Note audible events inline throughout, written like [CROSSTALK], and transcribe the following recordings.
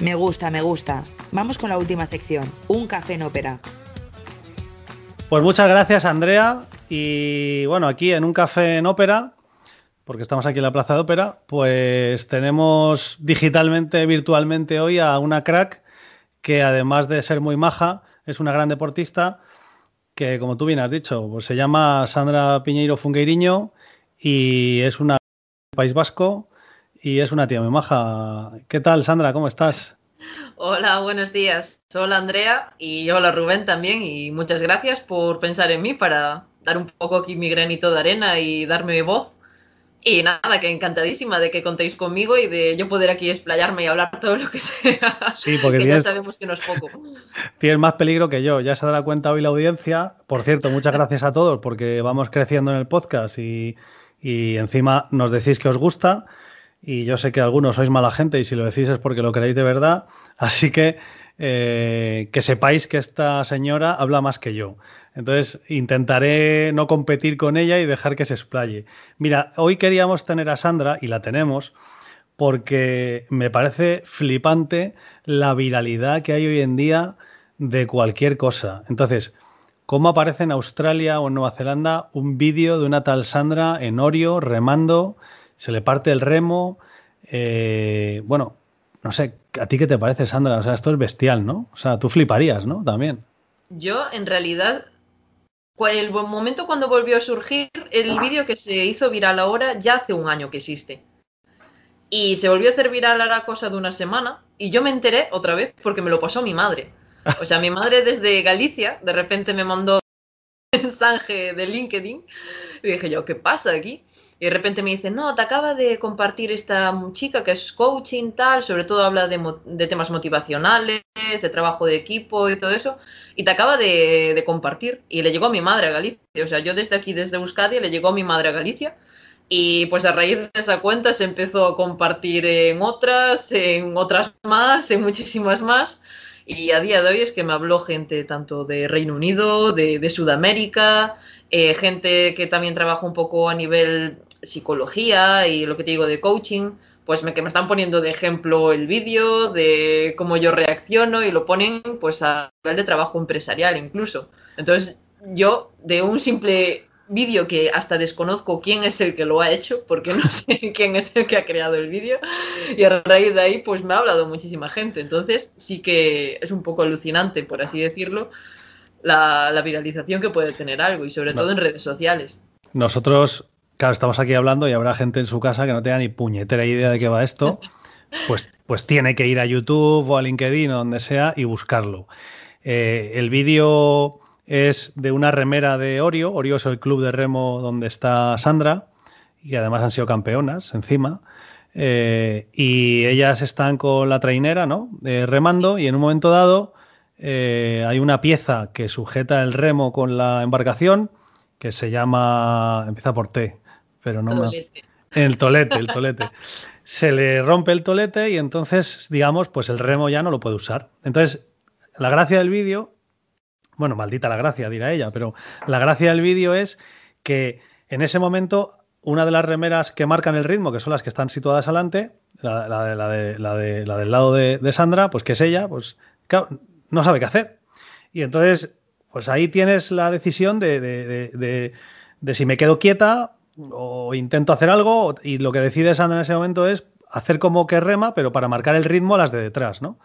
Me gusta, me gusta. Vamos con la última sección, un café en ópera. Pues muchas gracias, Andrea. Y bueno, aquí en un café en ópera, porque estamos aquí en la Plaza de Ópera, pues tenemos digitalmente, virtualmente hoy a una crack que además de ser muy maja, es una gran deportista que, como tú bien has dicho, pues se llama Sandra Piñeiro Fungueiriño y es una País Vasco y es una tía muy maja. ¿Qué tal, Sandra? ¿Cómo estás? Hola, buenos días. Hola, Andrea y hola, Rubén también. Y muchas gracias por pensar en mí para dar un poco aquí mi granito de arena y darme voz y nada, que encantadísima de que contéis conmigo y de yo poder aquí explayarme y hablar todo lo que [LAUGHS] sea. Sí, porque que ya sabemos que no es poco. Tienes más peligro que yo, ya se dará cuenta hoy la audiencia. Por cierto, muchas gracias a todos porque vamos creciendo en el podcast y, y encima nos decís que os gusta. Y yo sé que algunos sois mala gente y si lo decís es porque lo queréis de verdad. Así que eh, que sepáis que esta señora habla más que yo. Entonces intentaré no competir con ella y dejar que se explaye. Mira, hoy queríamos tener a Sandra y la tenemos porque me parece flipante la viralidad que hay hoy en día de cualquier cosa. Entonces, ¿cómo aparece en Australia o en Nueva Zelanda un vídeo de una tal Sandra en Orio remando? Se le parte el remo. Eh, bueno, no sé, ¿a ti qué te parece, Sandra? O sea, esto es bestial, ¿no? O sea, tú fliparías, ¿no? También. Yo, en realidad, el momento cuando volvió a surgir, el vídeo que se hizo viral ahora ya hace un año que existe. Y se volvió a hacer viral ahora cosa de una semana. Y yo me enteré otra vez porque me lo pasó mi madre. O sea, mi madre desde Galicia, de repente me mandó [LAUGHS] un mensaje de LinkedIn. Y dije yo, ¿qué pasa aquí? Y de repente me dice, no, te acaba de compartir esta chica que es coaching, tal, sobre todo habla de, temas motivacionales, de trabajo de equipo y todo eso, y te acaba de, compartir. Y le llegó a mi madre a Galicia. O sea, yo desde aquí, desde Euskadi, le llegó a mi madre a Galicia. Y pues a raíz de esa cuenta se empezó a compartir en otras, en otras más, en muchísimas más. Y a día de hoy es que me habló gente tanto de Reino Unido, de, Sudamérica, eh, gente que también trabaja un poco a nivel psicología y lo que te digo de coaching, pues me, que me están poniendo de ejemplo el vídeo, de cómo yo reacciono y lo ponen pues a nivel de trabajo empresarial incluso. Entonces yo de un simple vídeo que hasta desconozco quién es el que lo ha hecho, porque [LAUGHS] no sé quién es el que ha creado el vídeo, y a raíz de ahí pues me ha hablado muchísima gente. Entonces sí que es un poco alucinante, por así decirlo, la, viralización que puede tener algo, y sobre todo en redes sociales. Nosotros Claro, estamos aquí hablando y habrá gente en su casa que no tenga ni puñetera idea de qué va esto. Pues, pues tiene que ir a YouTube o a LinkedIn o donde sea y buscarlo. Eh, el vídeo es de una remera de Orio. Orio es el club de remo donde está Sandra y además han sido campeonas encima. Eh, y ellas están con la trainera, ¿no? Eh, remando y en un momento dado hay una pieza que sujeta el remo con la embarcación que se llama, empieza por T, pero no El tolete, el tolete. [LAUGHS] Se le rompe el tolete y entonces, digamos, pues el remo ya no lo puede usar. Entonces, la gracia del vídeo, bueno, maldita la gracia, dirá ella, pero la gracia del vídeo es que en ese momento una de las remeras que marcan el ritmo, que son las que están situadas adelante, la, la, la, de, la, del lado de, Sandra, pues que es ella, pues claro, no sabe qué hacer. Y entonces, pues ahí tienes la decisión de, de si me quedo quieta o intento hacer algo y lo que decide Sandra en ese momento es hacer como que rema, pero para marcar el ritmo a las de detrás, ¿no?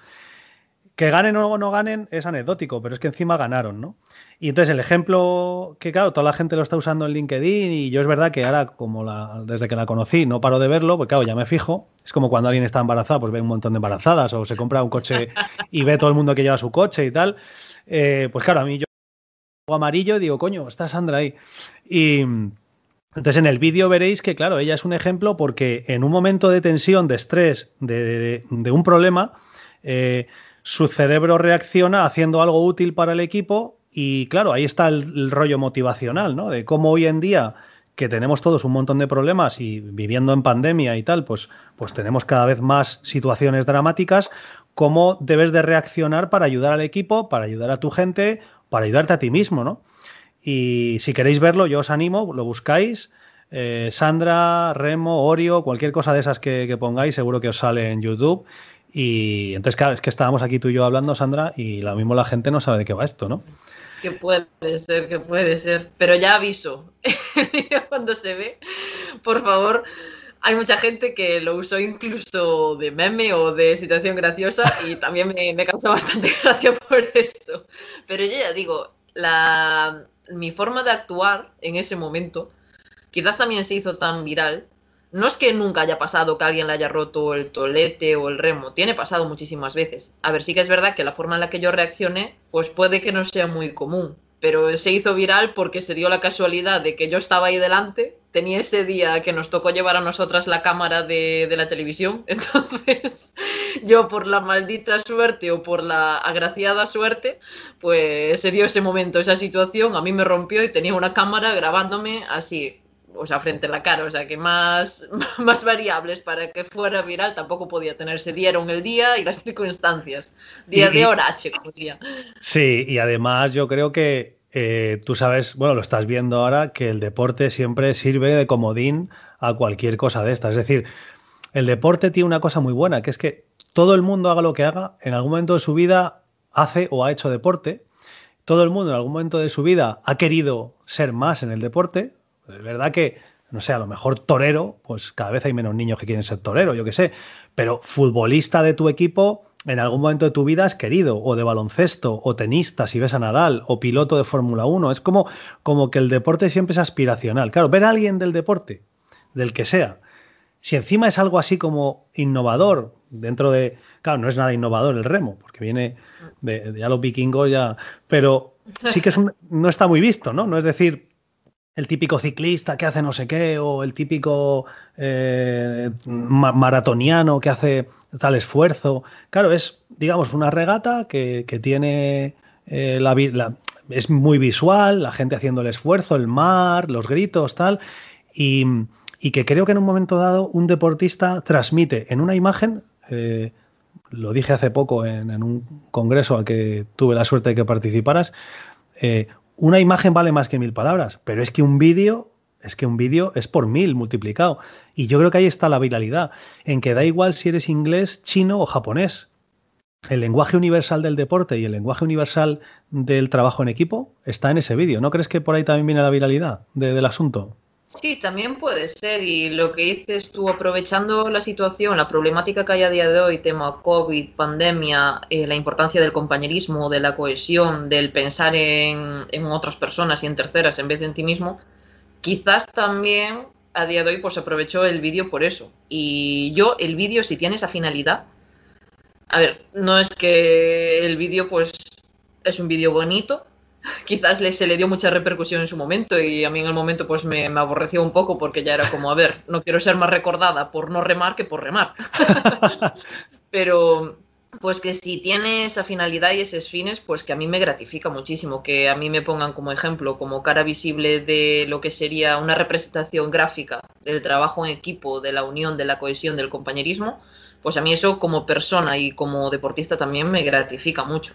Que ganen o no ganen es anecdótico, pero es que encima ganaron, ¿no? Y entonces el ejemplo que, claro, toda la gente lo está usando en LinkedIn y yo es verdad que ahora, como la, desde que la conocí, no paro de verlo, pues claro, ya me fijo. Es como cuando alguien está embarazada, pues ve un montón de embarazadas o se compra un coche y ve todo el mundo que lleva su coche y tal. Eh, pues claro, a mí yo amarillo digo, coño, está Sandra ahí. Y, entonces en el vídeo veréis que, claro, ella es un ejemplo porque en un momento de tensión, de estrés, de, un problema, eh, su cerebro reacciona haciendo algo útil para el equipo y, claro, ahí está el, rollo motivacional, ¿no? De cómo hoy en día que tenemos todos un montón de problemas y viviendo en pandemia y tal, pues, pues tenemos cada vez más situaciones dramáticas, cómo debes de reaccionar para ayudar al equipo, para ayudar a tu gente, para ayudarte a ti mismo, ¿no? Y si queréis verlo, yo os animo, lo buscáis. Eh, Sandra, Remo, Orio, cualquier cosa de esas que, pongáis, seguro que os sale en YouTube. Y entonces, claro, es que estábamos aquí tú y yo hablando, Sandra, y lo mismo la gente no sabe de qué va esto, ¿no? Que puede ser, que puede ser. Pero ya aviso, [LAUGHS] cuando se ve, por favor, hay mucha gente que lo usó incluso de meme o de situación graciosa y también me, me causa bastante [LAUGHS] gracia por eso. Pero yo ya digo, la, mi forma de actuar en ese momento quizás también se hizo tan viral. No es que nunca haya pasado que alguien le haya roto el tolete o el remo, tiene pasado muchísimas veces. A ver, sí que es verdad que la forma en la que yo reaccioné, pues puede que no sea muy común, pero se hizo viral porque se dio la casualidad de que yo estaba ahí delante, tenía ese día que nos tocó llevar a nosotras la cámara de, de la televisión, [LAUGHS] entonces yo por la maldita suerte o por la agraciada suerte, pues se dio ese momento, esa situación, a mí me rompió y tenía una cámara grabándome así, o sea, frente a la cara, o sea, que más, [LAUGHS] más variables para que fuera viral tampoco podía tenerse. Dieron el día y las circunstancias. Día Y- de Horache, como día. Sí, y además yo creo que eh, tú sabes, bueno, lo estás viendo ahora, que el deporte siempre sirve de comodín a cualquier cosa de esta. Es decir, el deporte tiene una cosa muy buena, que es que todo el mundo haga lo que haga, en algún momento de su vida hace o ha hecho deporte. Todo el mundo en algún momento de su vida ha querido ser más en el deporte. Es verdad que, no sé, a lo mejor torero, pues cada vez hay menos niños que quieren ser torero, yo qué sé. Pero futbolista de tu equipo, en algún momento de tu vida has querido, o de baloncesto, o tenista, si ves a Nadal, o piloto de Fórmula 1. Es como, como que el deporte siempre es aspiracional. Claro, ver a alguien del deporte, del que sea, si encima es algo así como innovador, dentro de. Claro, no es nada innovador el remo, porque viene de, de ya los vikingos ya. Pero sí que es un- no está muy visto, ¿no? No es decir, el típico ciclista que hace no sé qué, o el típico eh, ma- maratoniano que hace tal esfuerzo. Claro, es, digamos, una regata que, que tiene eh, la, la- es muy visual, la gente haciendo el esfuerzo, el mar, los gritos, tal. Y, y que creo que en un momento dado un deportista transmite en una imagen, eh, lo dije hace poco en, un congreso al que tuve la suerte de que participaras, una imagen vale más que mil palabras, pero es que un vídeo, es que un vídeo es por mil multiplicado. Y yo creo que ahí está la viralidad, en que da igual si eres inglés, chino o japonés. El lenguaje universal del deporte y el lenguaje universal del trabajo en equipo está en ese vídeo. ¿No crees que por ahí también viene la viralidad de- del asunto? Sí, también puede ser. Y lo que dices tú, aprovechando la situación, la problemática que hay a día de hoy, tema COVID, pandemia, eh, la importancia del compañerismo, de la cohesión, del pensar en, en otras personas y en terceras en vez de en ti mismo, quizás también a día de hoy pues aprovechó el vídeo por eso. Y yo, el vídeo, si tiene esa finalidad, a ver, no es que el vídeo pues es un vídeo bonito, [LAUGHS] quizás le, se le dio mucha repercusión en su momento y a mí en el momento pues me, me aborreció un poco porque ya era como, a ver, no quiero ser más recordada por no remar que por remar. [LAUGHS] Pero pues que si tiene esa finalidad y esos fines, pues que a mí me gratifica muchísimo, que a mí me pongan como ejemplo, como cara visible de lo que sería una representación gráfica del trabajo en equipo, de la unión, de la cohesión, del compañerismo, pues a mí eso como persona y como deportista también me gratifica mucho.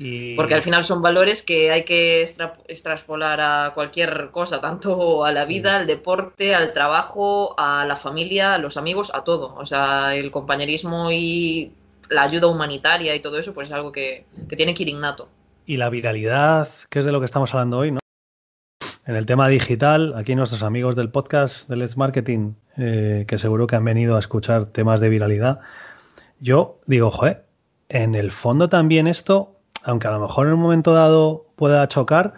Y... Porque al final son valores que hay que extra, extraspolar a cualquier cosa, tanto a la vida, al deporte, al trabajo, a la familia, a los amigos, a todo. O sea, el compañerismo y la ayuda humanitaria y todo eso, pues es algo que, que tiene que ir innato. Y la viralidad, que es de lo que estamos hablando hoy, ¿no? En el tema digital, aquí nuestros amigos del podcast de Let's Marketing, eh, que seguro que han venido a escuchar temas de viralidad, yo digo, joder, en el fondo también esto, aunque a lo mejor en un momento dado pueda chocar,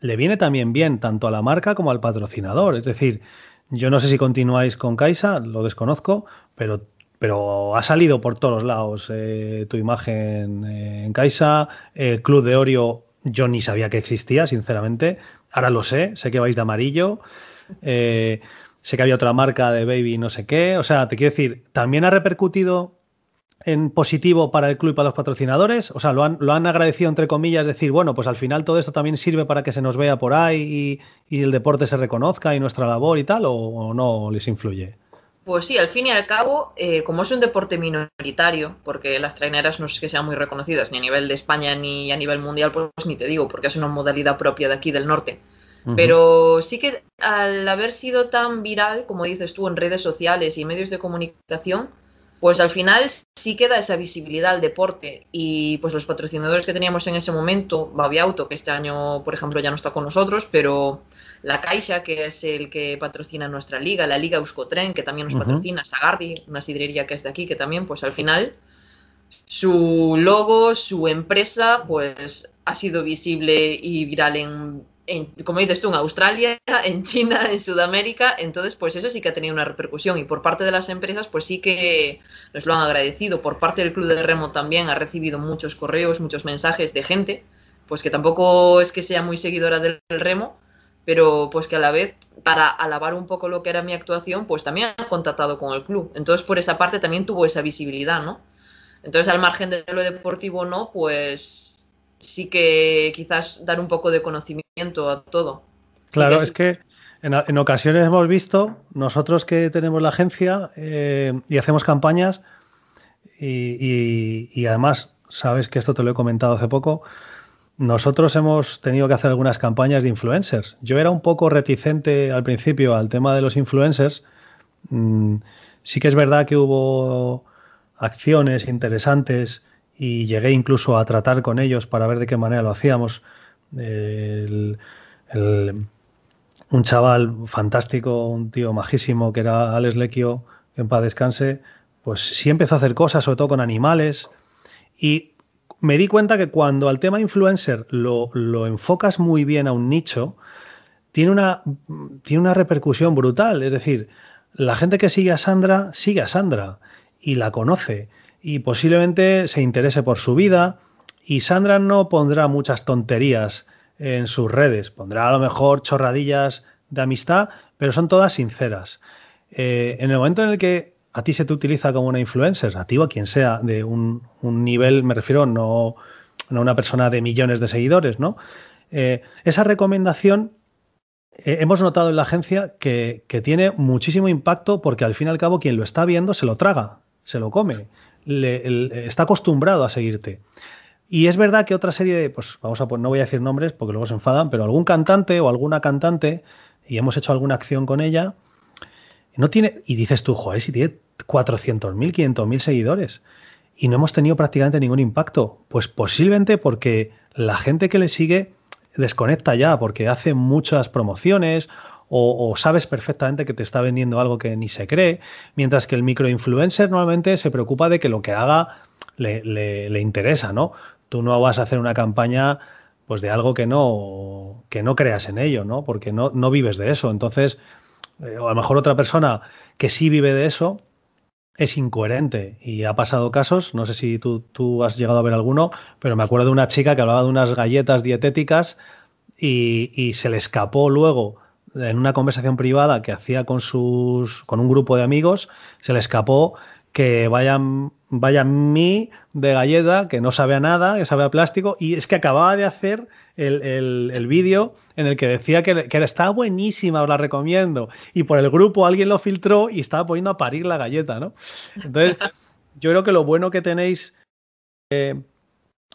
le viene también bien tanto a la marca como al patrocinador. Es decir, yo no sé si continuáis con Kaisa, lo desconozco, pero pero ha salido por todos lados eh, tu imagen eh, en Kaisa, el Club de Orio, yo ni sabía que existía, sinceramente, ahora lo sé, sé que vais de amarillo, eh, sé que había otra marca de baby no sé qué, o sea, te quiero decir, también ha repercutido en positivo para el club y para los patrocinadores, o sea, lo han, lo han agradecido entre comillas, decir, bueno, pues al final todo esto también sirve para que se nos vea por ahí y, y el deporte se reconozca y nuestra labor y tal, o, o no les influye. Pues sí, al fin y al cabo, eh, como es un deporte minoritario, porque las traineras no es que sean muy reconocidas ni a nivel de España ni a nivel mundial, pues ni te digo, porque es una modalidad propia de aquí del norte. Uh -huh. Pero sí que al haber sido tan viral, como dices tú, en redes sociales y medios de comunicación, pues al final sí queda esa visibilidad al deporte. Y pues los patrocinadores que teníamos en ese momento, Babi Auto, que este año por ejemplo ya no está con nosotros, pero la Caixa, que es el que patrocina nuestra liga, la Liga Euskotren, que también nos patrocina, Sagardi, una sidrería que es de aquí, que también pues al final su logo, su empresa, pues ha sido visible y viral en como dices tú, en Australia, en China, en Sudamérica, entonces pues eso sí que ha tenido una repercusión. Y por parte de las empresas pues sí que nos lo han agradecido, por parte del Club de Remo también ha recibido muchos correos, muchos mensajes de gente, pues que tampoco es que sea muy seguidora del remo, pero pues que a la vez para alabar un poco lo que era mi actuación, pues también han contactado con el club, entonces por esa parte también tuvo esa visibilidad, ¿no? Entonces al margen de lo deportivo no, pues sí que quizás dar un poco de conocimiento a todo. Claro, es que en, ocasiones hemos visto, nosotros que tenemos la agencia eh, y hacemos campañas, y, además, sabes que esto te lo he comentado hace poco, nosotros hemos tenido que hacer algunas campañas de influencers. Yo era un poco reticente al principio al tema de los influencers. Mm, sí que es verdad que hubo acciones interesantes y llegué incluso a tratar con ellos para ver de qué manera lo hacíamos. un chaval fantástico, un tío majísimo que era Alex Lequio, que en paz descanse, pues sí empezó a hacer cosas, sobre todo con animales. Y me di cuenta que cuando al tema influencer lo, lo enfocas muy bien a un nicho, tiene una, tiene una repercusión brutal. Es decir, la gente que sigue a Sandra sigue a Sandra y la conoce y posiblemente se interese por su vida. Y Sandra no pondrá muchas tonterías en sus redes, pondrá a lo mejor chorradillas de amistad, pero son todas sinceras. Eh, en el momento en el que a ti se te utiliza como una influencer, a ti o a quien sea, de un, nivel, me refiero, no, una persona de millones de seguidores, ¿no? Eh, esa recomendación eh, hemos notado en la agencia que, tiene muchísimo impacto porque al fin y al cabo quien lo está viendo se lo traga, se lo come está acostumbrado a seguirte. Y es verdad que otra serie de, pues vamos a no voy a decir nombres porque luego se enfadan, pero algún cantante o alguna cantante, y hemos hecho alguna acción con ella, no tiene, y dices tú, joder, si tiene 400.000, 500.000 seguidores, y no hemos tenido prácticamente ningún impacto, pues posiblemente porque la gente que le sigue desconecta ya, porque hace muchas promociones o, sabes perfectamente que te está vendiendo algo que ni se cree, mientras que el microinfluencer normalmente se preocupa de que lo que haga le, interesa, ¿no? Tú no vas a hacer una campaña pues de algo que no, que no creas en ello, ¿no? Porque no, no vives de eso. Entonces, eh, a lo mejor otra persona que sí vive de eso es incoherente y ha pasado casos, no sé si tú, tú has llegado a ver alguno, pero me acuerdo de una chica que hablaba de unas galletas dietéticas y, y se le escapó luego en una conversación privada que hacía con sus con un grupo de amigos, se le escapó que vayan vaya mí de galleta, que no sabe a nada, que sabe a plástico, y es que acababa de hacer el, vídeo en el que decía que, que estaba buenísima, os la recomiendo, y por el grupo alguien lo filtró y estaba poniendo a parir la galleta, ¿no? Entonces, [LAUGHS] yo creo que lo bueno que tenéis, eh,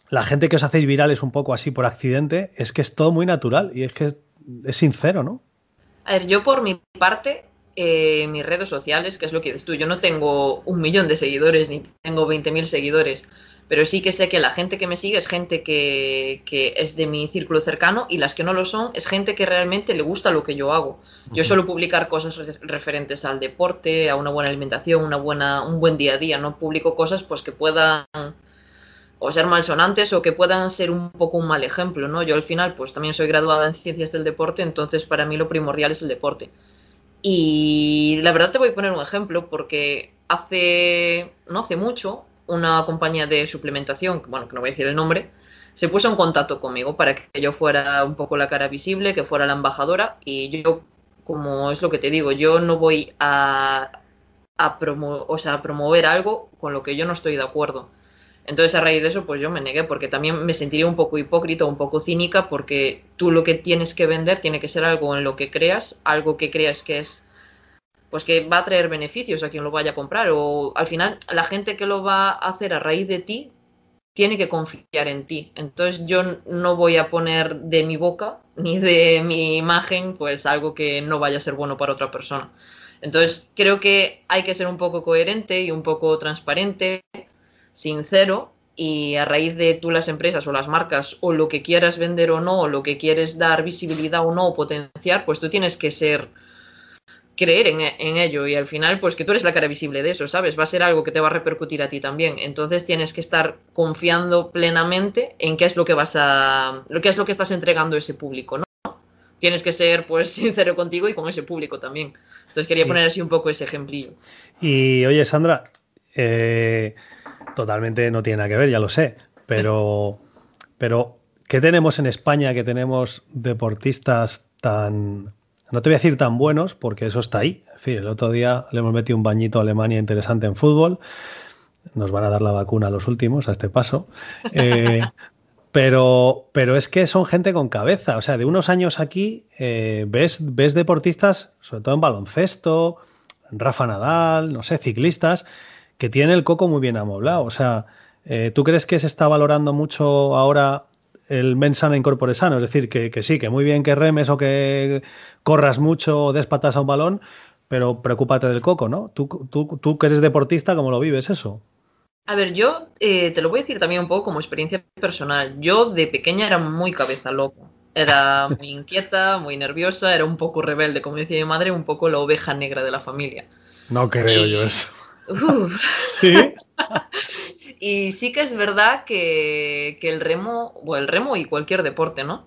la gente que os hacéis virales un poco así por accidente, es que es todo muy natural y es que es sincero, ¿no? A ver, yo por mi parte, eh, mis redes sociales, que es lo que dices tú, yo no tengo un millón de seguidores ni tengo 20.000 seguidores, pero sí que sé que la gente que me sigue es gente que, es de mi círculo cercano y las que no lo son es gente que realmente le gusta lo que yo hago. Yo suelo publicar cosas referentes al deporte, a una buena alimentación, una buena, un buen día a día, no publico cosas pues que puedan o ser malsonantes o que puedan ser un poco un mal ejemplo, ¿no? Yo al final pues también soy graduada en ciencias del deporte, entonces para mí lo primordial es el deporte. Y la verdad te voy a poner un ejemplo porque hace, no hace mucho, una compañía de suplementación, bueno, que no voy a decir el nombre, se puso en contacto conmigo para que yo fuera un poco la cara visible, que fuera la embajadora y yo, como es lo que te digo, yo no voy a, a, o sea, a promover algo con lo que yo no estoy de acuerdo. Entonces a raíz de eso pues yo me negué porque también me sentiría un poco hipócrita, un poco cínica porque tú lo que tienes que vender tiene que ser algo en lo que creas, algo que creas que es pues que va a traer beneficios a quien lo vaya a comprar o al final la gente que lo va a hacer a raíz de ti tiene que confiar en ti. Entonces yo no voy a poner de mi boca ni de mi imagen pues algo que no vaya a ser bueno para otra persona. Entonces, creo que hay que ser un poco coherente y un poco transparente, sincero, y a raíz de tú las empresas o las marcas o lo que quieras vender o no, o lo que quieres dar visibilidad o no, o potenciar, pues tú tienes que ser creer en, en, ello y al final pues que tú eres la cara visible de eso, ¿sabes? Va a ser algo que te va a repercutir a ti también. Entonces tienes que estar confiando plenamente en qué es lo que vas a lo que es lo que estás entregando a ese público, ¿no? Tienes que ser pues [LAUGHS] sincero contigo y con ese público también. Entonces quería poner así un poco ese ejemplillo. Y oye, Sandra, eh, totalmente no tiene nada que ver, ya lo sé, pero pero ¿qué tenemos en España que tenemos deportistas tan no te voy a decir tan buenos, porque eso está ahí. En fin, el otro día le hemos metido un bañito a Alemania interesante en fútbol. Nos van a dar la vacuna a los últimos, a este paso. [LAUGHS] Eh, pero, pero es que son gente con cabeza. O sea, de unos años aquí eh, ves, ves deportistas, sobre todo en baloncesto, Rafa Nadal, no sé, ciclistas, que tienen el coco muy bien amoblado. O sea, eh, ¿tú crees que se está valorando mucho ahora el mens sana incorpore sano, es decir, que, que, sí, que muy bien que remes o que corras mucho o des patas a un balón, pero preocúpate del coco, ¿no? Tú, tú, tú que eres deportista, ¿cómo lo vives eso? A ver, yo eh, te lo voy a decir también un poco como experiencia personal. Yo de pequeña era muy cabeza loco. Era muy inquieta, muy nerviosa, era un poco rebelde, como decía mi madre, un poco la oveja negra de la familia. No creo y... yo eso. Uf. Sí. [LAUGHS] Y sí que es verdad que, que, el remo, o el remo y cualquier deporte, ¿no?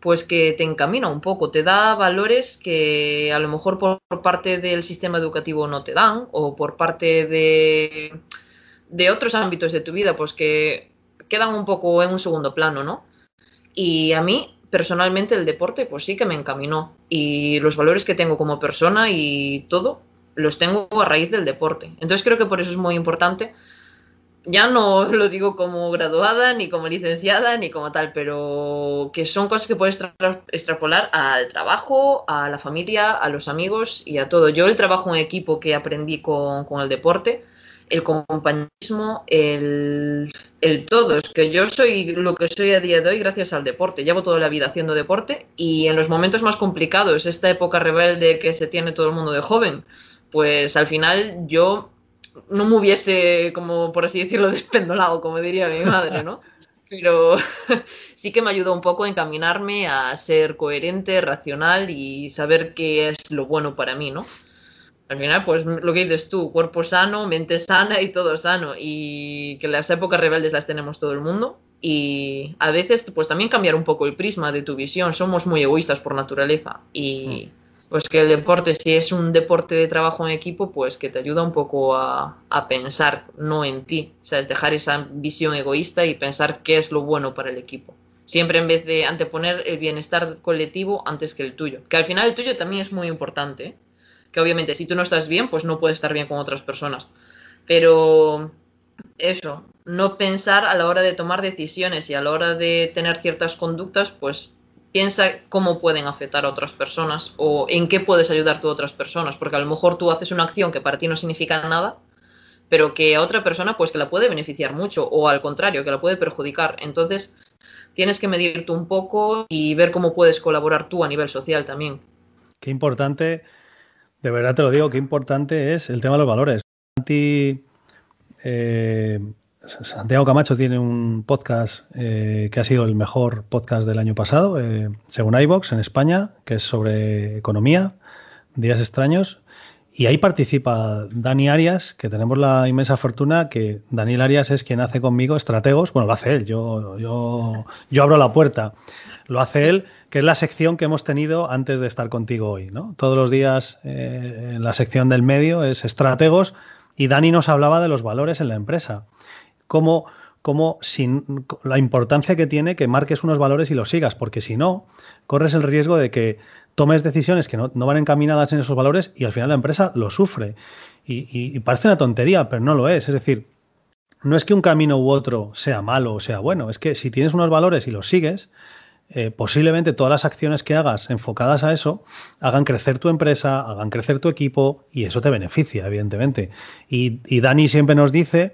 Pues que te encamina un poco, te da valores que a lo mejor por parte del sistema educativo no te dan, o por parte de, de otros ámbitos de tu vida, pues que quedan un poco en un segundo plano, ¿no? Y a mí, personalmente, el deporte, pues sí que me encaminó. Y los valores que tengo como persona y todo, los tengo a raíz del deporte. Entonces creo que por eso es muy importante ya no [LAUGHS] lo digo como graduada, ni como licenciada, ni como tal, pero que son cosas que puedes extrapolar al trabajo, a la familia, a los amigos y a todo. Yo el trabajo en equipo que aprendí con, con el deporte, el compañerismo, el, el, todo. Es que yo soy lo que soy a día de hoy gracias al deporte. Llevo toda la vida haciendo deporte y en los momentos más complicados, esta época rebelde que se tiene todo el mundo de joven, pues al final yo no me hubiese, como por así decirlo, [LAUGHS] despendolado, como diría mi madre, ¿no? Pero [LAUGHS] sí que me ayudó un poco a encaminarme a ser coherente, racional y saber qué es lo bueno para mí, ¿no? Al final, pues lo que dices tú, cuerpo sano, mente sana y todo sano. Y que las épocas rebeldes las tenemos todo el mundo. Y a veces, pues también cambiar un poco el prisma de tu visión. Somos muy egoístas por naturaleza. Y... Mm pues que el deporte, si es un deporte de trabajo en equipo, pues que te ayuda un poco a, a, pensar no en ti, o sea, es dejar esa visión egoísta y pensar qué es lo bueno para el equipo. Siempre en vez de anteponer el bienestar colectivo antes que el tuyo. Que al final el tuyo también es muy importante. ¿eh? Que obviamente si tú no estás bien, pues no puedes estar bien con otras personas. Pero eso, no pensar a la hora de tomar decisiones y a la hora de tener ciertas conductas, pues piensa cómo pueden afectar a otras personas o en qué puedes ayudar tú a otras personas, porque a lo mejor tú haces una acción que para ti no significa nada, pero que a otra persona pues que la puede beneficiar mucho o al contrario, que la puede perjudicar. Entonces, tienes que medirte un poco y ver cómo puedes colaborar tú a nivel social también. Qué importante, de verdad te lo digo, qué importante es el tema de los valores. Anti, eh, Santiago Camacho tiene un podcast eh, que ha sido el mejor podcast del año pasado, eh, según iVox, en España, que es sobre economía, días extraños. Y ahí participa Dani Arias, que tenemos la inmensa fortuna que Daniel Arias es quien hace conmigo estrategos. Bueno, lo hace él, yo, yo, yo abro la puerta. Lo hace él, que es la sección que hemos tenido antes de estar contigo hoy. ¿no? Todos los días eh, la sección del medio es estrategos y Dani nos hablaba de los valores en la empresa como, como sin la importancia que tiene que marques unos valores y los sigas, porque si no, corres el riesgo de que tomes decisiones que no, van encaminadas en esos valores y al final la empresa lo sufre. Y, parece una tontería, pero no lo es. Es decir, no es que un camino u otro sea malo o sea bueno, es que si tienes unos valores y los sigues, eh, posiblemente todas las acciones que hagas enfocadas a eso hagan crecer tu empresa, hagan crecer tu equipo y eso te beneficia, evidentemente. Y, y Dani siempre nos dice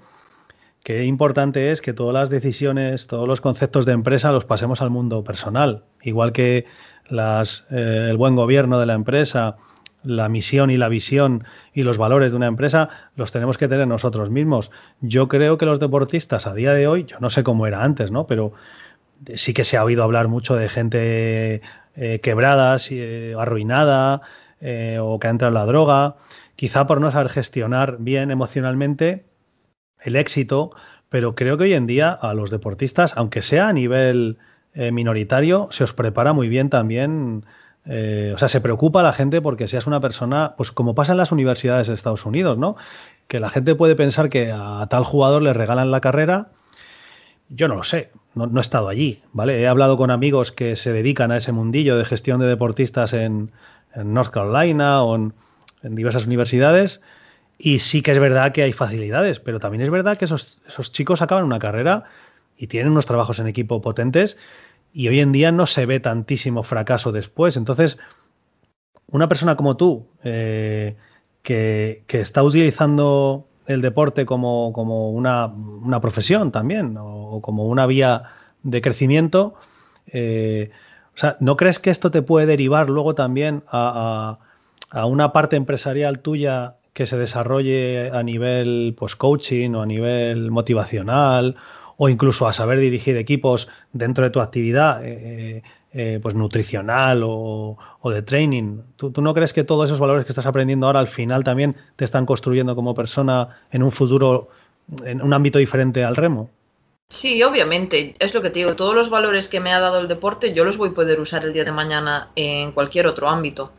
qué importante es que todas las decisiones, todos los conceptos de empresa los pasemos al mundo personal. Igual que eh, el buen gobierno de la empresa la misión y la visión y los valores de una empresa los tenemos que tener nosotros mismos. Yo creo que los deportistas a día de hoy, yo no sé cómo era antes, ¿no? Pero sí que se ha oído hablar mucho de gente eh, quebrada, eh, arruinada eh, o que ha entrado en la droga, quizá por no saber gestionar bien emocionalmente el éxito, pero creo que hoy en día a los deportistas, aunque sea a nivel minoritario, se os prepara muy bien también eh, o sea, se preocupa la gente porque seas una persona, pues como pasa en las universidades de Estados Unidos, ¿no? Que la gente puede pensar que a tal jugador le regalan la carrera. Yo no lo sé, no, he estado allí, ¿vale? He hablado con amigos que se dedican a ese mundillo de gestión de deportistas en, North Carolina o en, diversas universidades y sí que es verdad que hay facilidades, pero también es verdad que esos, esos chicos acaban una carrera y tienen unos trabajos en equipo potentes y hoy en día no se ve tantísimo fracaso después. Entonces, una persona como tú, eh, que, está utilizando el deporte como, una, profesión también, o, como una vía de crecimiento, eh, o sea, ¿no crees que esto te puede derivar luego también a, a, una parte empresarial tuya que se desarrolle a nivel pues, coaching o a nivel motivacional o incluso a saber dirigir equipos dentro de tu actividad, eh, eh, eh, pues nutricional o, de training. ¿Tú, no crees que todos esos valores que estás aprendiendo ahora al final también te están construyendo como persona en un futuro, en un ámbito diferente al remo? Sí, obviamente, es lo que te digo, todos los valores que me ha dado el deporte yo los voy a poder usar el día de mañana en cualquier otro ámbito.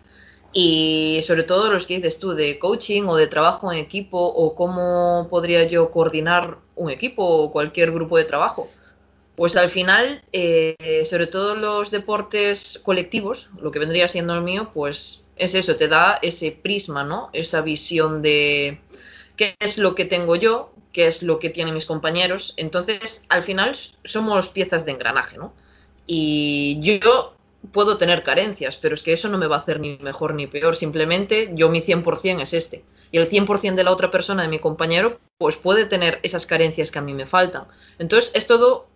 Y sobre todo los que dices tú de coaching o de trabajo en equipo o cómo podría yo coordinar un equipo o cualquier grupo de trabajo. Pues al final, eh, sobre todo los deportes colectivos, lo que vendría siendo el mío, pues es eso, te da ese prisma, ¿no? Esa visión de qué es lo que tengo yo, qué es lo que tienen mis compañeros. Entonces, al final somos piezas de engranaje, ¿no? Y yo puedo tener carencias, pero es que eso no me va a hacer ni mejor ni peor. Simplemente yo mi 100% es este. Y el 100% de la otra persona, de mi compañero, pues puede tener esas carencias que a mí me faltan. Entonces es todo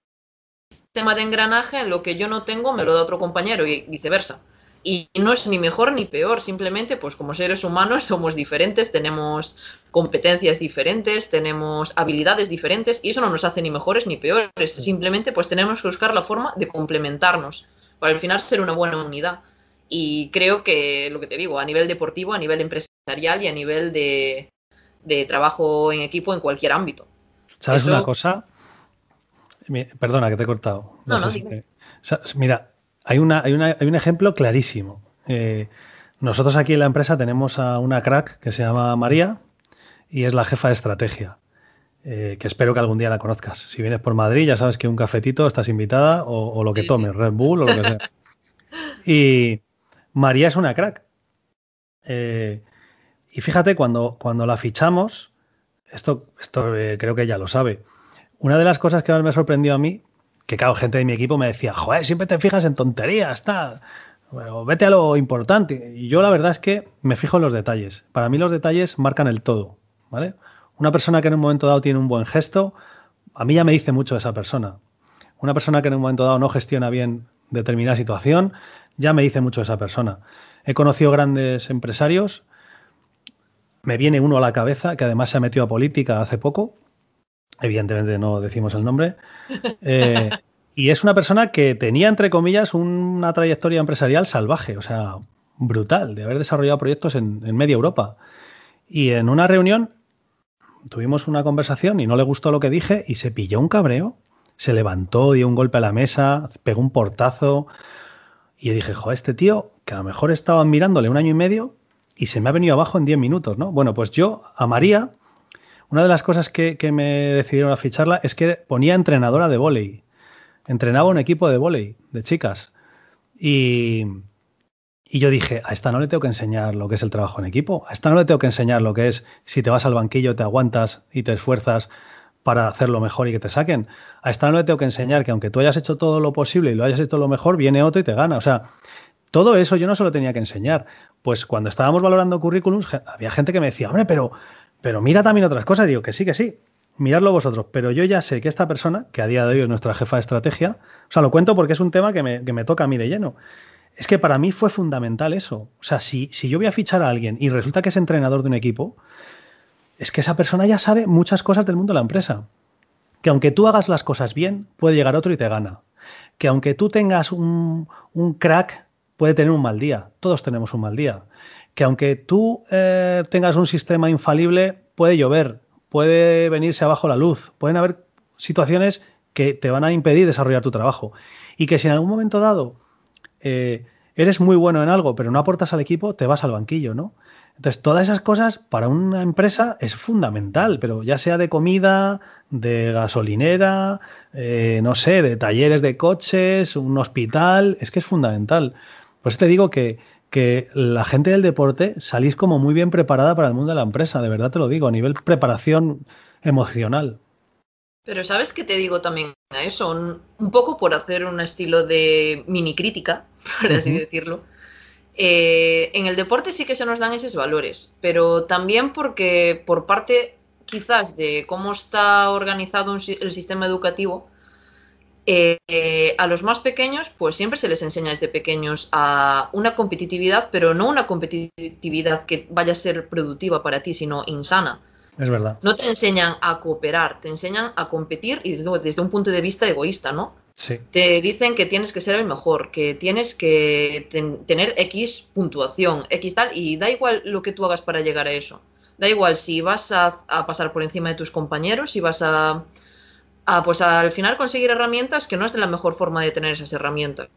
tema de engranaje, lo que yo no tengo me lo da otro compañero y viceversa. Y no es ni mejor ni peor, simplemente pues como seres humanos [LAUGHS] somos diferentes, tenemos competencias diferentes, tenemos habilidades diferentes y eso no nos hace ni mejores ni peores, simplemente pues tenemos que buscar la forma de complementarnos para al final ser una buena unidad. Y creo que, lo que te digo, a nivel deportivo, a nivel empresarial y a nivel de, trabajo en equipo en cualquier ámbito. ¿Sabes una cosa? Perdona que te he cortado. No, no, Mira, hay, una, hay, una, hay, un ejemplo clarísimo. Eh, nosotros aquí en la empresa tenemos a una crack que se llama María y es la jefa de estrategia. Eh, que espero que algún día la conozcas. Si vienes por Madrid, ya sabes que un cafetito estás invitada o, lo que tomes, Red Bull o lo que sea. [LAUGHS] Y María es una crack. Eh, y fíjate, cuando, cuando la fichamos, esto, esto eh, creo que ella lo sabe. Una de las cosas que más me sorprendió a mí, que claro, gente de mi equipo me decía, joder, siempre te fijas en tonterías, tal. Bueno, vete a lo importante. Y yo la verdad es que me fijo en los detalles. Para mí los detalles marcan el todo, ¿vale? Una persona que en un momento dado tiene un buen gesto, a mí ya me dice mucho de esa persona. Una persona que en un momento dado no gestiona bien determinada situación, ya me dice mucho de esa persona. He conocido grandes empresarios, me viene uno a la cabeza que además se ha metido a política hace poco, evidentemente no decimos el nombre, [LAUGHS] eh, y es una persona que tenía, entre comillas, una trayectoria empresarial salvaje, o sea, brutal, de haber desarrollado proyectos en, en media Europa. Y en una reunión tuvimos una conversación y no le gustó lo que dije y se pilló un cabreo, se levantó, dio un golpe a la mesa, pegó un portazo y dije, joder, este tío que a lo mejor estaba mirándole un año y medio y se me ha venido abajo en 10 minutos, ¿no? Bueno, pues yo a María, una de las cosas que, que me decidieron a ficharla es que ponía entrenadora de volei. Entrenaba un equipo de volei, de chicas. Y, y yo dije, a esta no le tengo que enseñar lo que es el trabajo en equipo, a esta no le tengo que enseñar lo que es si te vas al banquillo, te aguantas y te esfuerzas para hacerlo mejor y que te saquen. A esta no le tengo que enseñar que aunque tú hayas hecho todo lo posible y lo hayas hecho lo mejor, viene otro y te gana. O sea, todo eso yo no se lo tenía que enseñar. Pues cuando estábamos valorando currículums, había gente que me decía, hombre, pero, pero mira también otras cosas. digo que sí, que sí, miradlo vosotros. Pero yo ya sé que esta persona, que a día de hoy es nuestra jefa de estrategia, o sea, lo cuento porque es un tema que me, que me toca a mí de lleno es que para mí fue fundamental eso. O sea, si, si yo voy a fichar a alguien y resulta que es entrenador de un equipo, es que esa persona ya sabe muchas cosas del mundo de la empresa. Que aunque tú hagas las cosas bien, puede llegar otro y te gana. Que aunque tú tengas un, crack, puede tener un mal día. Todos tenemos un mal día. Que aunque tú eh, tengas un sistema infalible, puede llover, puede venirse abajo la luz, pueden haber situaciones que te van a impedir desarrollar tu trabajo. Y que si en algún momento dado eh, eres muy bueno en algo, pero no aportas al equipo, te vas al banquillo, ¿no? Entonces, todas esas cosas para una empresa es fundamental, pero ya sea de comida, de gasolinera, eh, no sé, de talleres de coches, un hospital, es que es fundamental. Por eso te digo que, que la gente del deporte salís como muy bien preparada para el mundo de la empresa, de verdad te lo digo, a nivel preparación emocional. Pero ¿sabes qué te digo también a eso? Un, poco por hacer un estilo de mini crítica, [LAUGHS] por así decirlo. Eh, en el deporte sí que se nos dan esos valores, pero también porque por parte quizás de cómo está organizado el sistema educativo, eh, a los más pequeños, pues siempre se les enseña desde pequeños a una competitividad, pero no una competitividad que vaya a ser productiva para ti, sino insana. Es verdad. No te enseñan a cooperar, te enseñan a competir y desde, un punto de vista egoísta, ¿no? Sí. Te dicen que tienes que ser el mejor, que tienes que tener X puntuación, X tal, y da igual lo que tú hagas para llegar a eso. Da igual si vas a, pasar por encima de tus compañeros, si vas a, a, pues al final conseguir herramientas que no es de la mejor forma de tener esas herramientas.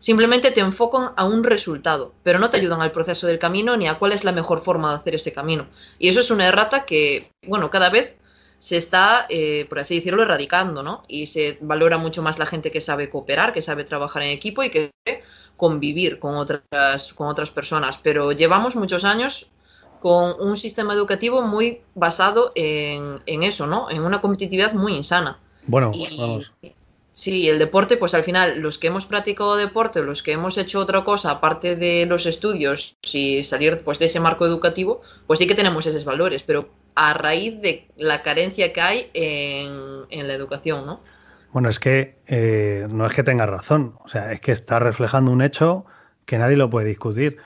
Simplemente te enfocan a un resultado, pero no te ayudan al proceso del camino ni a cuál es la mejor forma de hacer ese camino. Y eso es una errata que, bueno, cada vez se está, eh, por así decirlo, erradicando, ¿no? Y se valora mucho más la gente que sabe cooperar, que sabe trabajar en equipo y que sabe convivir con otras, con otras personas. Pero llevamos muchos años con un sistema educativo muy basado en, eso, ¿no? En una competitividad muy insana. Bueno, vamos. Sí, el deporte, pues al final, los que hemos practicado deporte, los que hemos hecho otra cosa, aparte de los estudios y salir pues, de ese marco educativo, pues sí que tenemos esos valores, pero a raíz de la carencia que hay en, la educación, ¿no? Bueno, es que eh, no es que tenga razón, o sea, es que está reflejando un hecho que nadie lo puede discutir.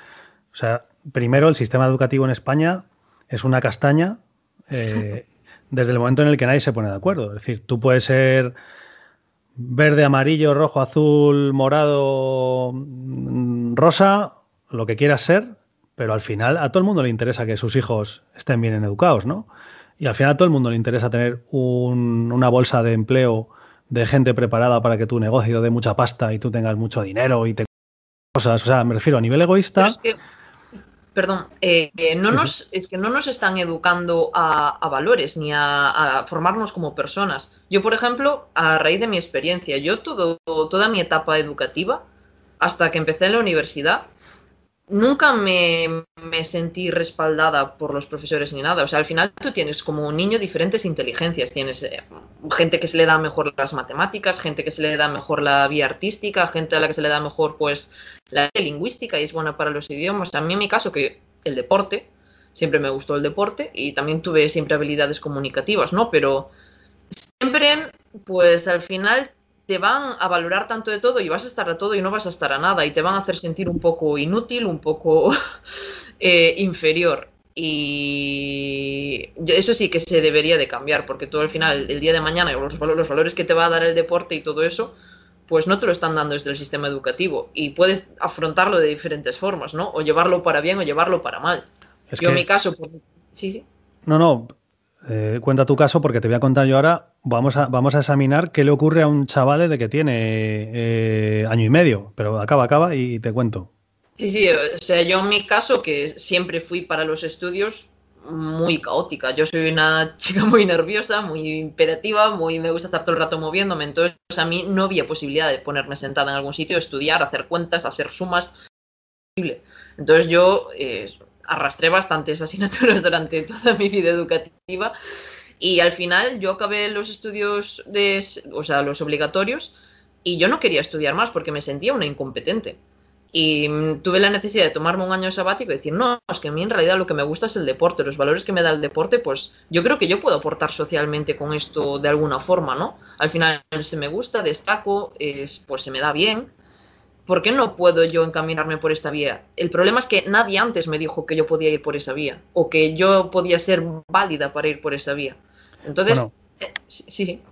O sea, primero, el sistema educativo en España es una castaña eh, [LAUGHS] desde el momento en el que nadie se pone de acuerdo. Es decir, tú puedes ser verde, amarillo, rojo, azul, morado, mm, rosa, lo que quieras ser, pero al final a todo el mundo le interesa que sus hijos estén bien educados, ¿no? Y al final a todo el mundo le interesa tener una bolsa de empleo de gente preparada para que tu negocio dé mucha pasta y tú tengas mucho dinero y te cosas. O sea, me refiero a nivel egoísta perdón, eh, eh, no nos, es que no nos están educando a, valores ni a, formarnos como personas. Yo, por ejemplo, a raíz de mi experiencia, yo todo, toda mi etapa educativa, hasta que empecé en la universidad, nunca me, sentí respaldada por los profesores ni nada. O sea, al final tú tienes como un niño diferentes inteligencias. Tienes eh, gente que se le da mejor las matemáticas, gente que se le da mejor la vía artística, gente a la que se le da mejor pues la lingüística y es buena para los idiomas. A mí en mi caso que el deporte, siempre me gustó el deporte y también tuve siempre habilidades comunicativas, ¿no? Pero siempre pues al final te van a valorar tanto de todo y vas a estar a todo y no vas a estar a nada y te van a hacer sentir un poco inútil, un poco [LAUGHS] eh, inferior. Y eso sí que se debería de cambiar, porque tú al final, el día de mañana, los, los valores que te va a dar el deporte y todo eso, pues no te lo están dando desde el sistema educativo y puedes afrontarlo de diferentes formas, ¿no? O llevarlo para bien o llevarlo para mal. yo en mi caso, pues, sí, sí. No, no, eh, cuenta tu caso porque te voy a contar yo ahora. Vamos a, vamos a examinar qué le ocurre a un chaval desde que tiene eh, año y medio. Pero acaba, acaba y te cuento. Sí, sí, o sea, yo en mi caso, que siempre fui para los estudios muy caótica. Yo soy una [LAUGHS] chica muy nerviosa, muy imperativa, muy me gusta estar todo el rato moviéndome. Entonces, a mí no había posibilidad de ponerme sentada en algún sitio, estudiar, hacer cuentas, hacer sumas. Entonces, yo eh, arrastré bastantes asignaturas [LAUGHS] durante toda mi vida educativa y al final yo acabé los estudios de, o sea, los obligatorios y yo no quería estudiar más porque me sentía una incompetente. Y mm, tuve la necesidad de tomarme un año sabático y decir, no, es que a mí en realidad lo que me gusta es el deporte, los valores que me da el deporte, pues yo creo que yo puedo aportar socialmente con esto de alguna forma, ¿no? Al final se me gusta, destaco, es, pues se me da bien ¿por qué no puedo yo encaminarme por esta vía? El problema es que nadie antes me dijo que yo podía ir por esa vía o que yo podía ser válida para ir por esa vía. Entonces, Bueno. eh, sí, sí.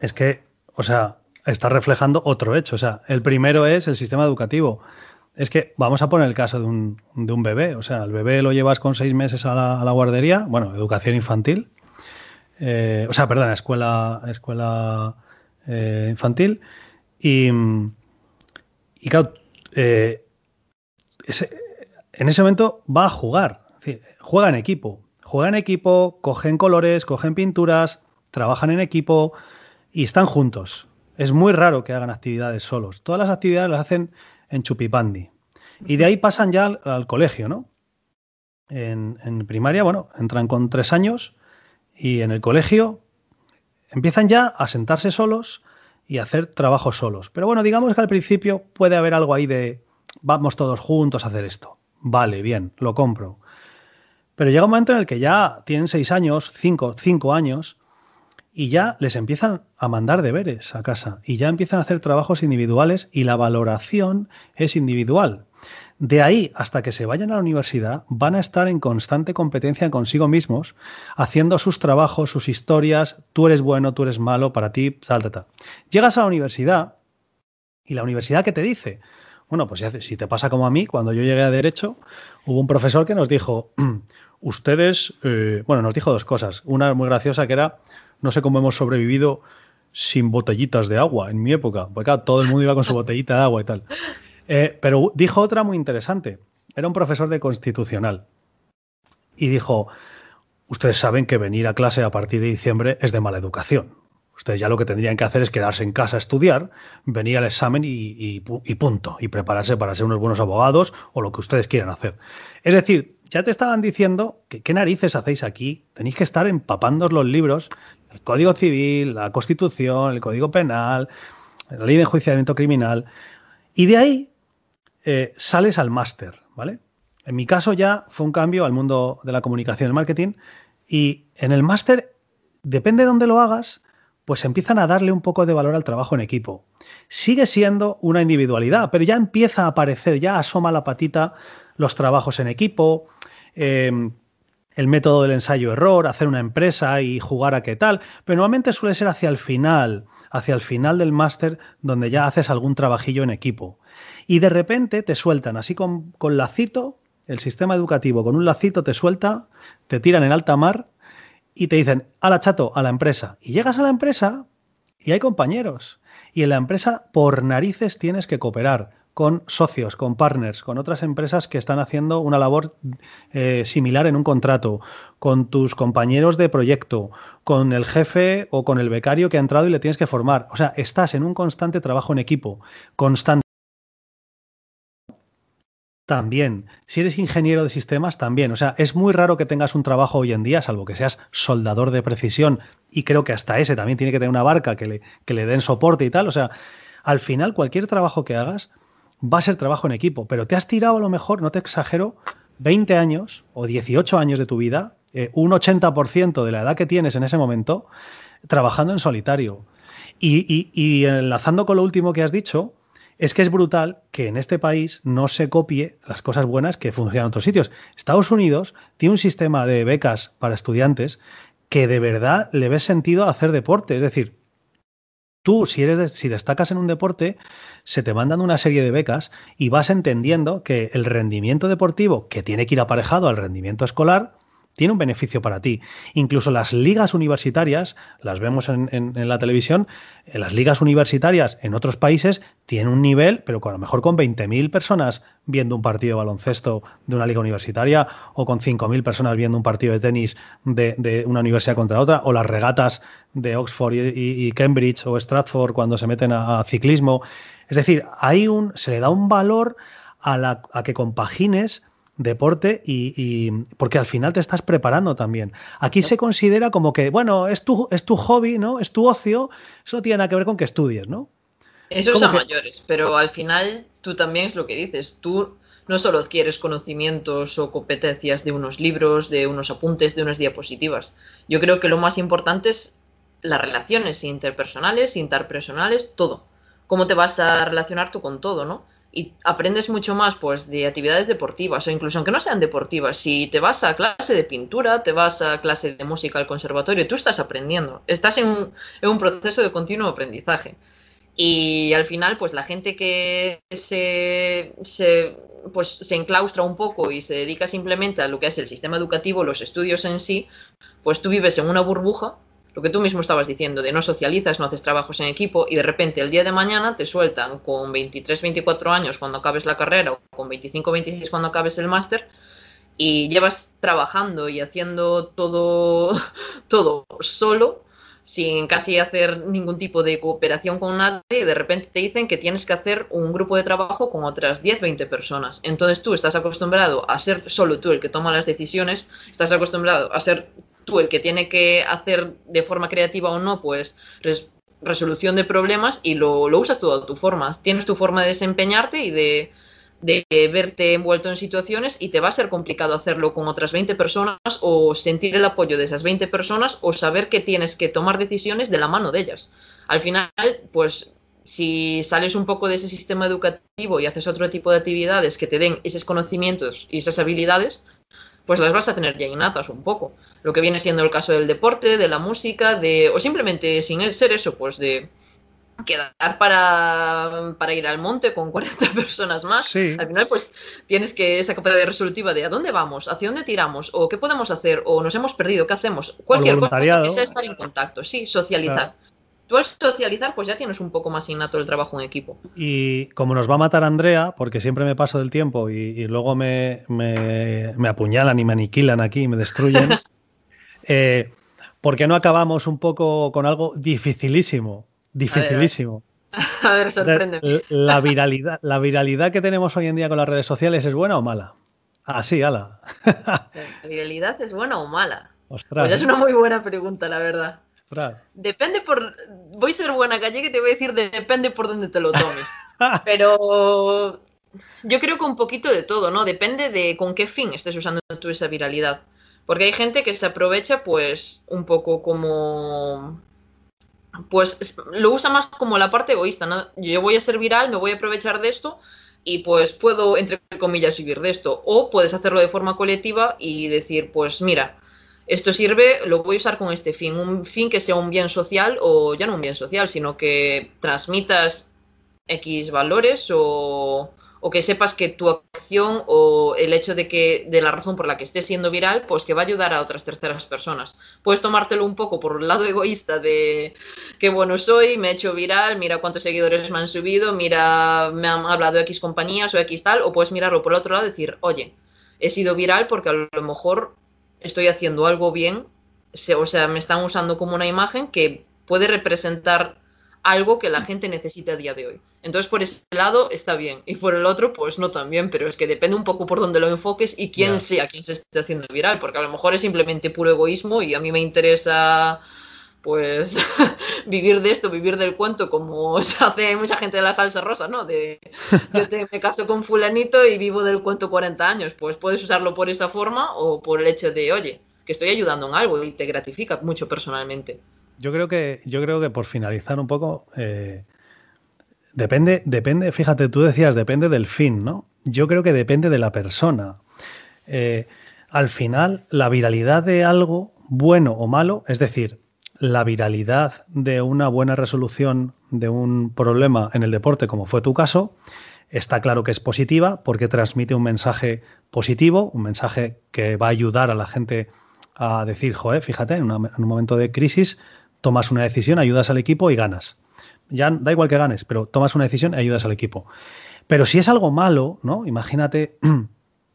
Es que, o sea, está reflejando otro hecho. O sea, el primero es el sistema educativo. Es que vamos a poner el caso de un, de un bebé. O sea, el bebé lo llevas con seis meses a la, a la guardería, bueno, educación infantil. Eh, o sea, perdón, escuela, escuela eh, infantil. Y, y claro, eh, en ese momento va a jugar. Juega en equipo. Juega en equipo, cogen colores, cogen pinturas, trabajan en equipo y están juntos. Es muy raro que hagan actividades solos. Todas las actividades las hacen en Chupipandi. Y de ahí pasan ya al, colegio, ¿no? En primaria, bueno, entran con tres años y en el colegio empiezan ya a sentarse solos y hacer trabajos solos. Pero bueno, digamos que al principio puede haber algo ahí de vamos todos juntos a hacer esto. Vale, bien, lo compro. Pero llega un momento en el que ya tienen seis años, cinco, cinco años, y ya les empiezan a mandar deberes a casa y ya empiezan a hacer trabajos individuales y la valoración es individual. De ahí hasta que se vayan a la universidad van a estar en constante competencia consigo mismos, haciendo sus trabajos, sus historias, tú eres bueno, tú eres malo, para ti, tal, tal, tal. Llegas a la universidad y la universidad ¿qué te dice? Bueno, pues si te pasa como a mí, cuando yo llegué a Derecho, hubo un profesor que nos dijo, [CLEARS THROAT] ustedes, eh, bueno, nos dijo dos cosas. Una muy graciosa que era, no sé cómo hemos sobrevivido sin botellitas de agua en mi época, porque todo el mundo iba con su botellita de agua y tal. Eh, pero dijo otra muy interesante. Era un profesor de constitucional. Y dijo, ustedes saben que venir a clase a partir de diciembre es de mala educación. Ustedes ya lo que tendrían que hacer es quedarse en casa a estudiar, venir al examen y, y pu- y punto, y prepararse para ser unos buenos abogados o lo que ustedes quieran hacer. Es decir, ya te estaban diciendo que qué narices hacéis aquí, tenéis que estar empapándoos los libros, el Código Civil, la Constitución, el Código Penal, la Ley de Enjuiciamiento Criminal, y de ahí eh, sales al máster, ¿vale? En mi caso ya fue un cambio al mundo de la comunicación y el marketing, y en el máster, depende de dónde lo hagas, pues empiezan a darle un poco de valor al trabajo en equipo. Sigue siendo una individualidad, pero ya empieza a aparecer, ya asoma la patita los trabajos en equipo, eh, el método del ensayo-error, hacer una empresa y jugar a qué tal, pero normalmente suele ser hacia el final, hacia el final del máster, donde ya haces algún trabajillo en equipo. Y de repente te sueltan, así con, con lacito, el sistema educativo con un lacito te suelta, te tiran en alta mar y te dicen, a la chato, a la empresa. Y llegas a la empresa y hay compañeros. Y en la empresa, por narices, tienes que cooperar con socios, con partners, con otras empresas que están haciendo una labor eh, similar en un contrato, con tus compañeros de proyecto, con el jefe o con el becario que ha entrado y le tienes que formar. O sea, estás en un constante trabajo en equipo, constante. También, si eres ingeniero de sistemas, también. O sea, es muy raro que tengas un trabajo hoy en día, salvo que seas soldador de precisión, y creo que hasta ese también tiene que tener una barca que le, que le den soporte y tal. O sea, al final, cualquier trabajo que hagas va a ser trabajo en equipo, pero te has tirado a lo mejor, no te exagero, 20 años o 18 años de tu vida, eh, un 80% de la edad que tienes en ese momento, trabajando en solitario. Y, y, enlazando con lo último que has dicho, es que es brutal que en este país no se copie las cosas buenas que funcionan en otros sitios. Estados Unidos tiene un sistema de becas para estudiantes que de verdad le ves sentido hacer deporte. Es decir, tú, si, eres si destacas en un deporte, se te mandan una serie de becas y vas entendiendo que el rendimiento deportivo, que tiene que ir aparejado al rendimiento escolar, tiene un beneficio para ti. Incluso las ligas universitarias, las vemos en, la televisión, las ligas universitarias en otros países tienen un nivel, pero con, a lo mejor con 20.000 personas viendo un partido de baloncesto de una liga universitaria o con 5.000 personas viendo un partido de tenis de, una universidad contra otra, o las regatas de Oxford y, Cambridge o Stratford cuando se meten a, a, ciclismo. Es decir, hay un, se le da un valor a, la, a que compagines deporte y, y, porque al final te estás preparando también. Aquí se considera como que, bueno, es tu, es tu hobby, ¿no? Es tu ocio, eso no tiene nada que ver con que estudies, ¿no? Eso es a que... mayores, pero al final tú también es lo que dices, tú no solo adquieres conocimientos o competencias de unos libros, de unos apuntes, de unas diapositivas. Yo creo que lo más importante es las relaciones interpersonales, interpersonales, todo. cómo te vas a relacionar tú con todo, ¿no? Y aprendes mucho más, pues, de actividades deportivas, o incluso aunque no sean deportivas, si te vas a clase de pintura, te vas a clase de música al conservatorio, tú estás aprendiendo, estás en un, en un proceso de continuo aprendizaje. Y al final, pues la gente que se, se, pues, se enclaustra un poco y se dedica simplemente a lo que es el sistema educativo, los estudios en sí, pues tú vives en una burbuja, lo que tú mismo estabas diciendo, de no socializas, no haces trabajos en equipo y de repente el día de mañana te sueltan con 23, 24 años cuando acabes la carrera o con 25, 26 cuando acabes el máster y llevas trabajando y haciendo todo, [LAUGHS] todo solo sin casi hacer ningún tipo de cooperación con nadie, y de repente te dicen que tienes que hacer un grupo de trabajo con otras 10, 20 personas. Entonces tú estás acostumbrado a ser solo tú el que toma las decisiones, estás acostumbrado a ser tú el que tiene que hacer de forma creativa o no, pues res resolución de problemas y lo, lo usas todo tu forma. Tienes tu forma de desempeñarte y de de verte envuelto en situaciones y te va a ser complicado hacerlo con otras 20 personas o sentir el apoyo de esas 20 personas o saber que tienes que tomar decisiones de la mano de ellas. Al final, pues si sales un poco de ese sistema educativo y haces otro tipo de actividades que te den esos conocimientos y esas habilidades, pues las vas a tener ya innatas un poco. Lo que viene siendo el caso del deporte, de la música, de o simplemente sin ser eso, pues de quedar para, para, ir al monte con [LAUGHS] 40 personas más. Al final, pues tienes que esa capacidad resolutiva de a dónde vamos, hacia dónde tiramos, o qué podemos hacer, o nos hemos perdido, qué hacemos. Cualquier cosa que sea estar en contacto, sí, socializar. Tú al socializar, pues ya tienes un poco más innato el trabajo en equipo. Y como nos va a matar Andrea, porque siempre me paso del tiempo y, luego me, me, me, apuñalan y me aniquilan aquí y me destruyen, [LAUGHS] eh, ¿por qué no acabamos un poco con algo dificilísimo? Dificilísimo. A ver, sorpréndeme. La viralidad, la viralidad que tenemos hoy en día con las redes sociales es buena o mala. Así, ah, ala. ¿La viralidad es buena o mala? Ostras. Pues es una muy buena pregunta, la verdad. Ostras. Depende por. Voy a ser buena gallega y te voy a decir depende por dónde te lo tomes. [LAUGHS] Pero yo creo que un poquito de todo, ¿no? Depende de con qué fin estés usando tú esa viralidad. Porque hay gente que se aprovecha, pues, un poco como pues lo usa más como la parte egoísta, ¿no? Yo voy a ser viral, me voy a aprovechar de esto y pues puedo, entre comillas, vivir de esto. O puedes hacerlo de forma colectiva y decir, pues mira, esto sirve, lo voy a usar con este fin, un fin que sea un bien social o ya no un bien social, sino que transmitas X valores o, o que sepas que tu acción o el hecho de que de la razón por la que estés siendo viral, pues que va a ayudar a otras terceras personas. Puedes tomártelo un poco por el lado egoísta de qué bueno soy, me he hecho viral, mira cuántos seguidores me han subido, mira me han hablado X compañías o X tal, o puedes mirarlo por el otro lado y decir, oye, he sido viral porque a lo mejor estoy haciendo algo bien, o sea, me están usando como una imagen que puede representar algo que la gente necesita a día de hoy. Entonces, por ese lado está bien. Y por el otro, pues no tan bien. Pero es que depende un poco por dónde lo enfoques y quién sea quien se esté haciendo viral. Porque a lo mejor es simplemente puro egoísmo y a mí me interesa, pues, [LAUGHS] vivir de esto, vivir del cuento, como se hace mucha gente de la salsa rosa, ¿no? De yo te, me caso con fulanito y vivo del cuento 40 años. Pues puedes usarlo por esa forma o por el hecho de, oye, que estoy ayudando en algo y te gratifica mucho personalmente. Yo creo que, yo creo que por finalizar un poco, eh, depende, depende, fíjate, tú decías, depende del fin, ¿no? Yo creo que depende de la persona. Eh, al final, la viralidad de algo, bueno o malo, es decir, la viralidad de una buena resolución de un problema en el deporte, como fue tu caso, está claro que es positiva porque transmite un mensaje positivo, un mensaje que va a ayudar a la gente a decir, joder, fíjate, en, en un momento de crisis tomas una decisión, ayudas al equipo y ganas. Ya da igual que ganes, pero tomas una decisión y ayudas al equipo. Pero si es algo malo, ¿no? Imagínate,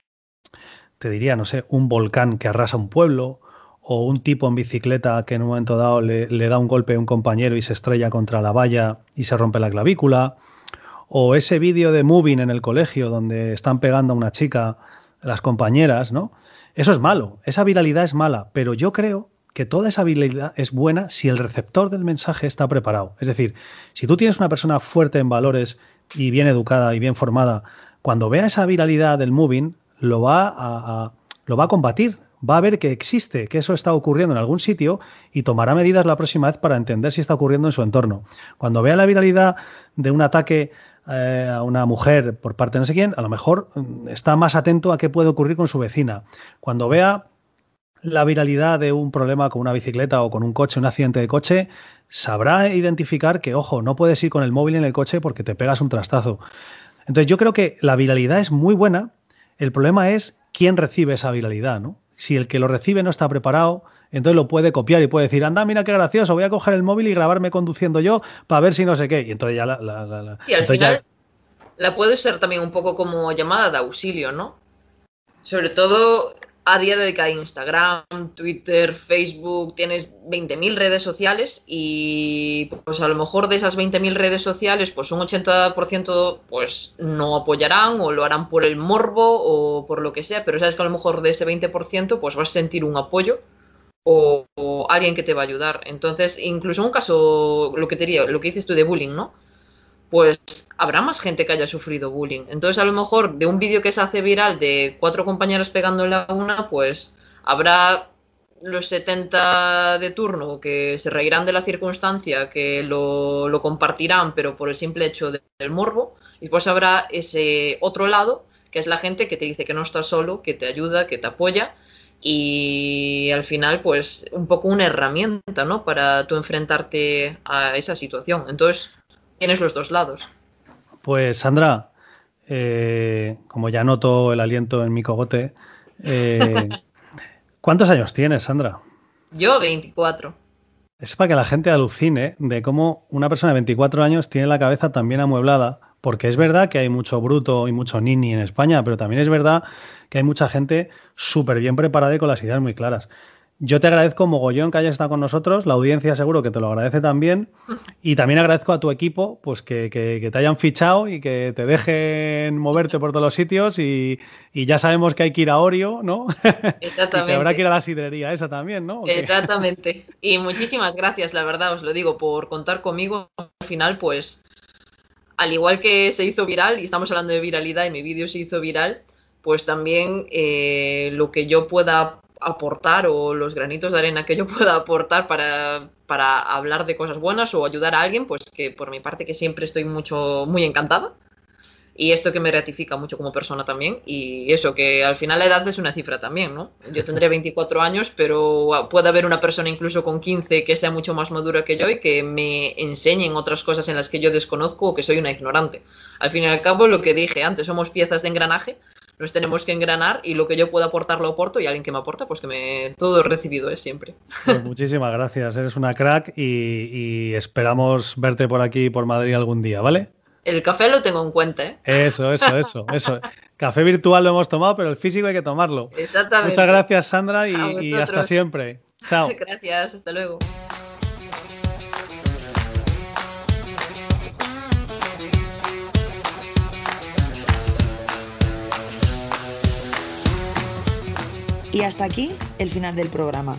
[CLEARS THROAT] te diría, no sé, un volcán que arrasa un pueblo, o un tipo en bicicleta que en un momento dado le, le, da un golpe a un compañero y se estrella contra la valla y se rompe la clavícula, o ese vídeo de Moving en el colegio donde están pegando a una chica las compañeras, ¿no? Eso es malo, esa viralidad es mala, pero yo creo que toda esa habilidad es buena si el receptor del mensaje está preparado. Es decir, si tú tienes una persona fuerte en valores y bien educada y bien formada, cuando vea esa viralidad del moving, lo va a, lo va a combatir, va a ver que existe, que eso está ocurriendo en algún sitio y tomará medidas la próxima vez para entender si está ocurriendo en su entorno. Cuando vea la viralidad de un ataque eh, a una mujer por parte de no sé quién, a lo mejor mm, está más atento a qué puede ocurrir con su vecina. Cuando vea la viralidad de un problema con una bicicleta o con un coche, un accidente de coche, sabrá identificar que, ojo, no puedes ir con el móvil en el coche porque te pegas un trastazo. Entonces yo creo que la viralidad es muy buena, el problema es quién recibe esa viralidad, ¿no? Si el que lo recibe no está preparado, entonces lo puede copiar y puede decir, anda, mira qué gracioso, voy a coger el móvil y grabarme conduciendo yo para ver si no sé qué. Y entonces ya la... sí, al final la puede ser también un poco como llamada de auxilio, ¿no? Sobre todo a día de hoy que hay Instagram, Twitter, Facebook, tienes 20.000 redes sociales y pues a lo mejor de esas 20.000 redes sociales pues un 80% pues no apoyarán o lo harán por el morbo o por lo que sea, pero sabes que a lo mejor de ese 20% pues vas a sentir un apoyo o, o alguien que te va a ayudar. Entonces, incluso un caso, lo que te diría, lo que dices tú de bullying, ¿no? Pues habrá más gente que haya sufrido bullying. Entonces, a lo mejor de un vídeo que se hace viral de cuatro compañeros pegándole a una, pues habrá los 70 de turno que se reirán de la circunstancia, que lo, compartirán, pero por el simple hecho del morbo. Y pues habrá ese otro lado, que es la gente que te dice que no estás solo, que te ayuda, que te apoya. Y al final, pues un poco una herramienta, ¿no? Para tú enfrentarte a esa situación. Entonces, tienes los dos lados. Pues Sandra, eh, como ya noto el aliento en mi cogote, eh, [LAUGHS] ¿cuántos años tienes, Sandra? Yo 24. Es para que la gente alucine de cómo una persona de 24 años tiene la cabeza tan bien amueblada, porque es verdad que hay mucho bruto y mucho nini en España, pero también es verdad que hay mucha gente súper bien preparada y con las ideas muy claras. Yo te agradezco mogollón que hayas estado con nosotros, la audiencia seguro que te lo agradece también y también agradezco a tu equipo pues que, te hayan fichado y que te dejen moverte por todos los sitios y, ya sabemos que hay que ir a Orio, ¿no? Exactamente. [LAUGHS] y que habrá que ir a la sidrería esa también, ¿no? Exactamente. Y muchísimas gracias, la verdad, os lo digo, por contar conmigo. Al final, pues, al igual que se hizo viral, y estamos hablando de viralidad y mi vídeo se hizo viral, pues también eh, lo que yo pueda aportar o los granitos de arena que yo [LAUGHS] pueda aportar para, para hablar de cosas buenas o ayudar a alguien, pues que por mi parte que siempre estoy mucho, muy encantada. Y esto que me ratifica mucho como persona también. Y eso, que al final la edad es una cifra también, ¿no? Yo [LAUGHS] tendré 24 años, pero puede haber una persona incluso con 15 que sea mucho más madura que yo y que me enseñen otras cosas en las que yo desconozco o que soy una ignorante. Al fin y al cabo, lo que dije antes, somos piezas de engranaje nos tenemos que engranar y lo que yo pueda aportar lo aporto y alguien que me aporta, pues que me todo recibido es siempre. Pues muchísimas gracias, eres una crack y, esperamos verte por aquí, por Madrid algún día, ¿vale? El café lo tengo en cuenta, ¿eh? Eso, eso, eso, [LAUGHS] eso. Café virtual lo hemos tomado, pero el físico hay que tomarlo. Exactamente. Muchas gracias, Sandra, y hasta siempre. Chao. [LAUGHS] gracias, hasta luego. Y hasta aquí el final del programa.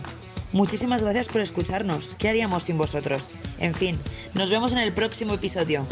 Muchísimas gracias por escucharnos. ¿Qué haríamos sin vosotros? En fin, nos vemos en el próximo episodio.